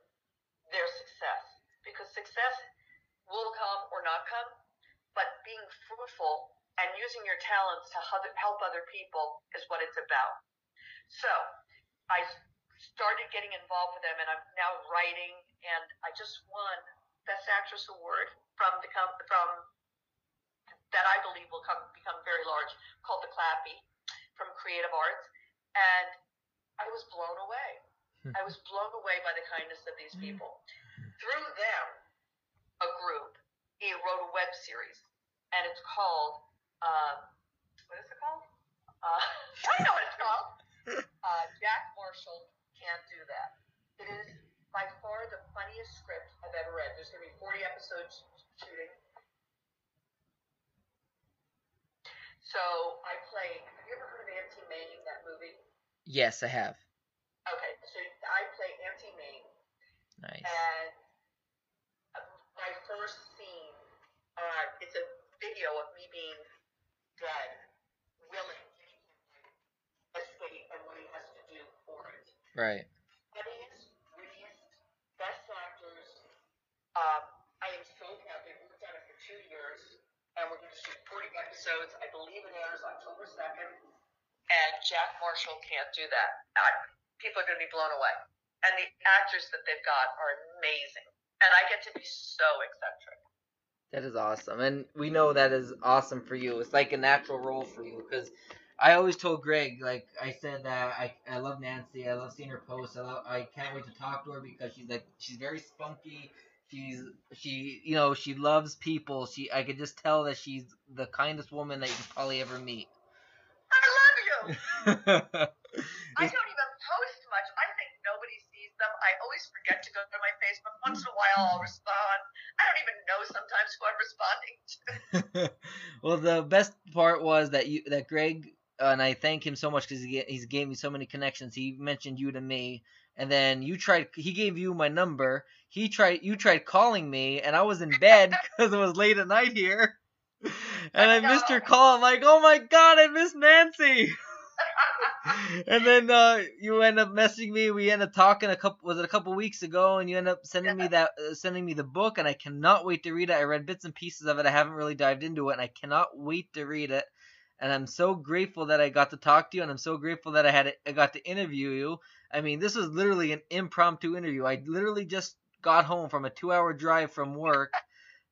their success. Because success will come or not come, but being fruitful and using your talents to help other people is what it's about. So I started getting involved with them, and I'm now writing, and I just won Best Actress Award from the com- from that I believe will come become very large, called the Clappy from Creative Arts, and I was blown away. Hmm. I was blown away by the kindness of these hmm. people. Through them, a group, he wrote a web series, and it's called, um, what is it called? Uh, I know what it's called. Uh, Jack Marshall can't do that. It is by far the funniest script I've ever read. There's going to be 40 episodes shooting. So I play. Have you ever heard of Auntie Mame? That movie. Yes, I have. Okay, so I play Auntie Mame, Nice. and uh, my first uh, it's a video of me being dead, willing to escape, and what he has to do for it. Right. Funniest, wittiest, best actors. Um, I am so happy. We've done it for two years, and we're going to shoot 40 episodes. I believe it airs October 2nd. And Jack Marshall can't do that. I, people are going to be blown away. And the actors that they've got are amazing. And I get to be so eccentric. That is awesome, and we know that is awesome for you. It's like a natural role for you because I always told Greg, like I said that I I love Nancy. I love seeing her post. I love, I can't wait to talk to her because she's like she's very spunky. She's she you know she loves people. She I could just tell that she's the kindest woman that you could probably ever meet. I love you. I don't even post much. I think nobody sees them. I always forget to go to my Facebook. Once in a while, I'll respond. I don't even know sometimes who I'm responding to. well, the best part was that you that Greg uh, and I thank him so much because he he's gave me so many connections. He mentioned you to me, and then you tried. He gave you my number. He tried. You tried calling me, and I was in bed because it was late at night here. And I missed your call. I'm like, oh my god, I missed Nancy. and then uh, you end up messaging me. We end up talking a couple. Was it a couple weeks ago? And you end up sending me that, uh, sending me the book, and I cannot wait to read it. I read bits and pieces of it. I haven't really dived into it, and I cannot wait to read it. And I'm so grateful that I got to talk to you, and I'm so grateful that I had I got to interview you. I mean, this was literally an impromptu interview. I literally just got home from a two-hour drive from work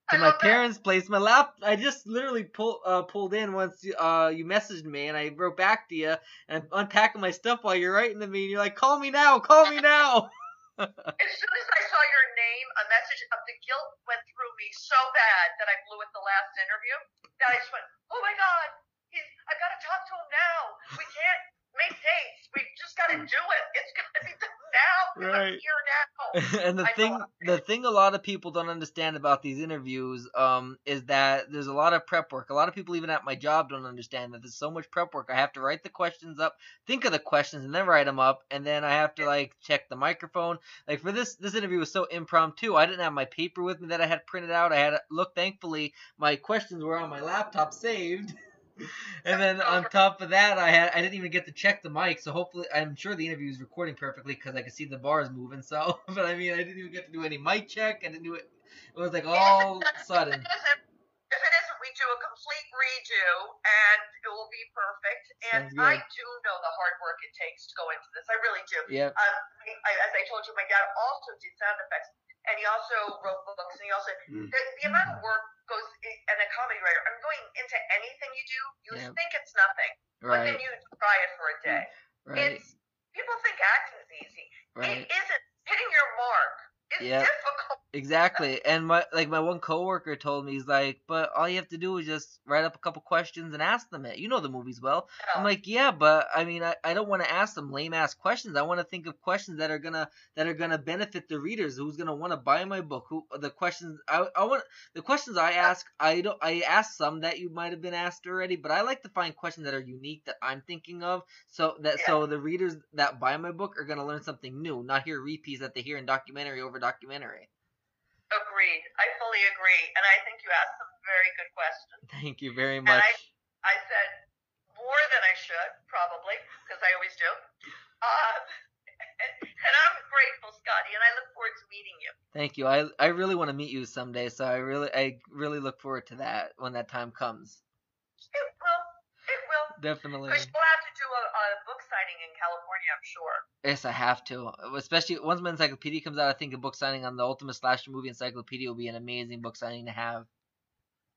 to I my love that. parents' place. My lap, I just literally pulled uh, pulled in once you, uh, you messaged me, and I wrote back to you, and I'm unpacking my stuff while you're writing to me, and you're like, "Call me now, call me now." As soon as I saw your name, a message of the guilt went through me so bad that I blew it the last interview. That I just went, oh my god, he's, I've got to talk to him now. We can't, make dates. We just got to do it. It's gonna be done now. 'cause I'm Right. here now. and the I thing know. the thing a lot of people don't understand about these interviews um is that there's a lot of prep work. A lot of people even at my job don't understand that there's so much prep work. I have to write the questions up, think of the questions and then write them up and then I have to like check the microphone. Like for this this interview was so impromptu. I didn't have my paper with me that I had printed out. I had look thankfully my questions were on my laptop saved. And then on top of that, I had I didn't even get to check the mic, so hopefully I'm sure the interview is recording perfectly because I could see the bars moving. So, but I mean, I didn't even get to do any mic check. I didn't do it. It was like all sudden. If it isn't, if it isn't, we do a complete redo, and it will be perfect. And I do know the hard work it takes to go into this. I really do. Yep. Um, I, as I told you, my dad also did sound effects, and he also wrote books, and he also Mm. the, the amount of work goes and a comedy writer. I'm going into anything you do. You Yeah. think it's nothing, but then you try it for a day. Right. It's people think acting's easy. Right. It isn't. Hitting your mark is Yep. difficult. Exactly. And my like my one coworker told me he's like, but all you have to do is just write up a couple questions and ask them it. You know the movies well. I'm like, yeah, but I mean, I, I don't want to ask them lame ass questions. I want to think of questions that are gonna that are gonna benefit the readers. Who's gonna want to buy my book? Who the questions I I want the questions I ask. I don't I ask some that you might have been asked already, but I like to find questions that are unique that I'm thinking of, so that Yeah. so the readers that buy my book are gonna learn something new, not hear repeats that they hear in documentary over documentary. Agreed. I fully agree, and I think you asked some very good questions. Thank you very much. I, I said more than I should, probably, because I always do. Um, and, and I'm grateful, Scotty, and I look forward to meeting you. Thank you. I I really want to meet you someday, so I really I really look forward to that when that time comes. It will. It will. Definitely. Because you'll have to do a, a book signing in California, I'm sure. Yes, I have to. Especially once my encyclopedia comes out, I think a book signing on the Ultimate Slasher Movie Encyclopedia will be an amazing book signing to have.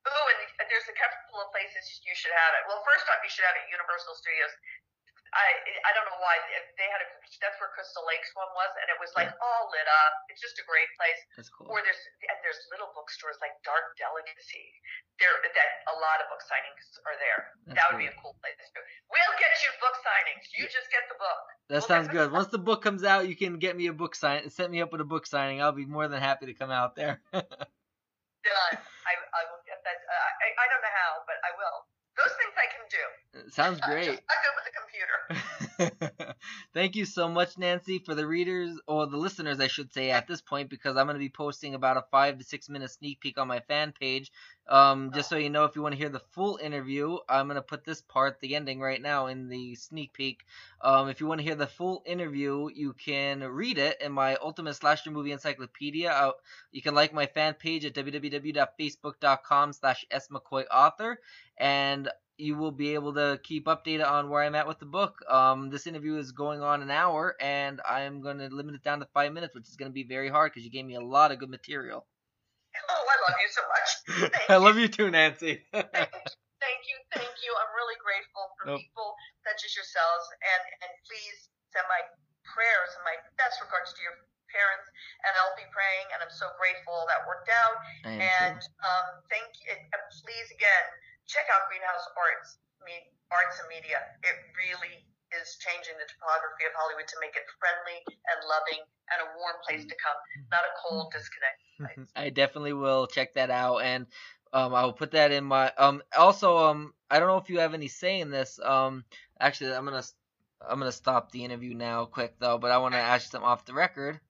Oh, and there's a couple of places you should have it. Well, first off, you should have it at Universal Studios. I I don't know why they had a that's where Crystal Lakes one was, and it was like all lit up. It's just a great place. That's cool. Or there's and there's little bookstores like Dark Delicacy. There that a lot of book signings are there. That's that would be a cool place to. We'll get you book signings. You just get the book. That we'll sounds good. Once the book comes out, you can get me a book sign. Set me up with a book signing. I'll be more than happy to come out there. Done. I I will get that. Uh, I I don't know how, but I will. Those things I can do. Sounds I'm great. just not good with the computer. Thank you so much, Nancy, for the readers or the listeners, I should say, at this point, because I'm going to be posting about a five to six minute sneak peek on my fan page. Um, just so you know, if you want to hear the full interview, I'm going to put this part, the ending, right now in the sneak peek. Um, if you want to hear the full interview, you can read it in my Ultimate Slasher Movie Encyclopedia. Uh, you can like my fan page at www.facebook.com slash smccoyauthor, and you will be able to keep updated on where I'm at with the book. Um, this interview is going on an hour, and I'm going to limit it down to five minutes, which is going to be very hard because you gave me a lot of good material. Oh, I love you so much. Thank I love you too, Nancy. Thank you, thank you. I'm really grateful for Nope. people such as yourselves, and and please send my prayers and my best regards to your parents, and I'll be praying, and I'm so grateful that worked out. And too. um, thank you, and please again check out Greenhouse Arts, me, Arts and Media. It really is changing the topography of Hollywood to make it friendly and loving and a warm place to come, not a cold, disconnected place. I definitely will check that out, and um, I will put that in my um. Also, um, I don't know if you have any say in this. Um, actually, I'm gonna I'm gonna stop the interview now, quick though. But I want to ask you something off the record.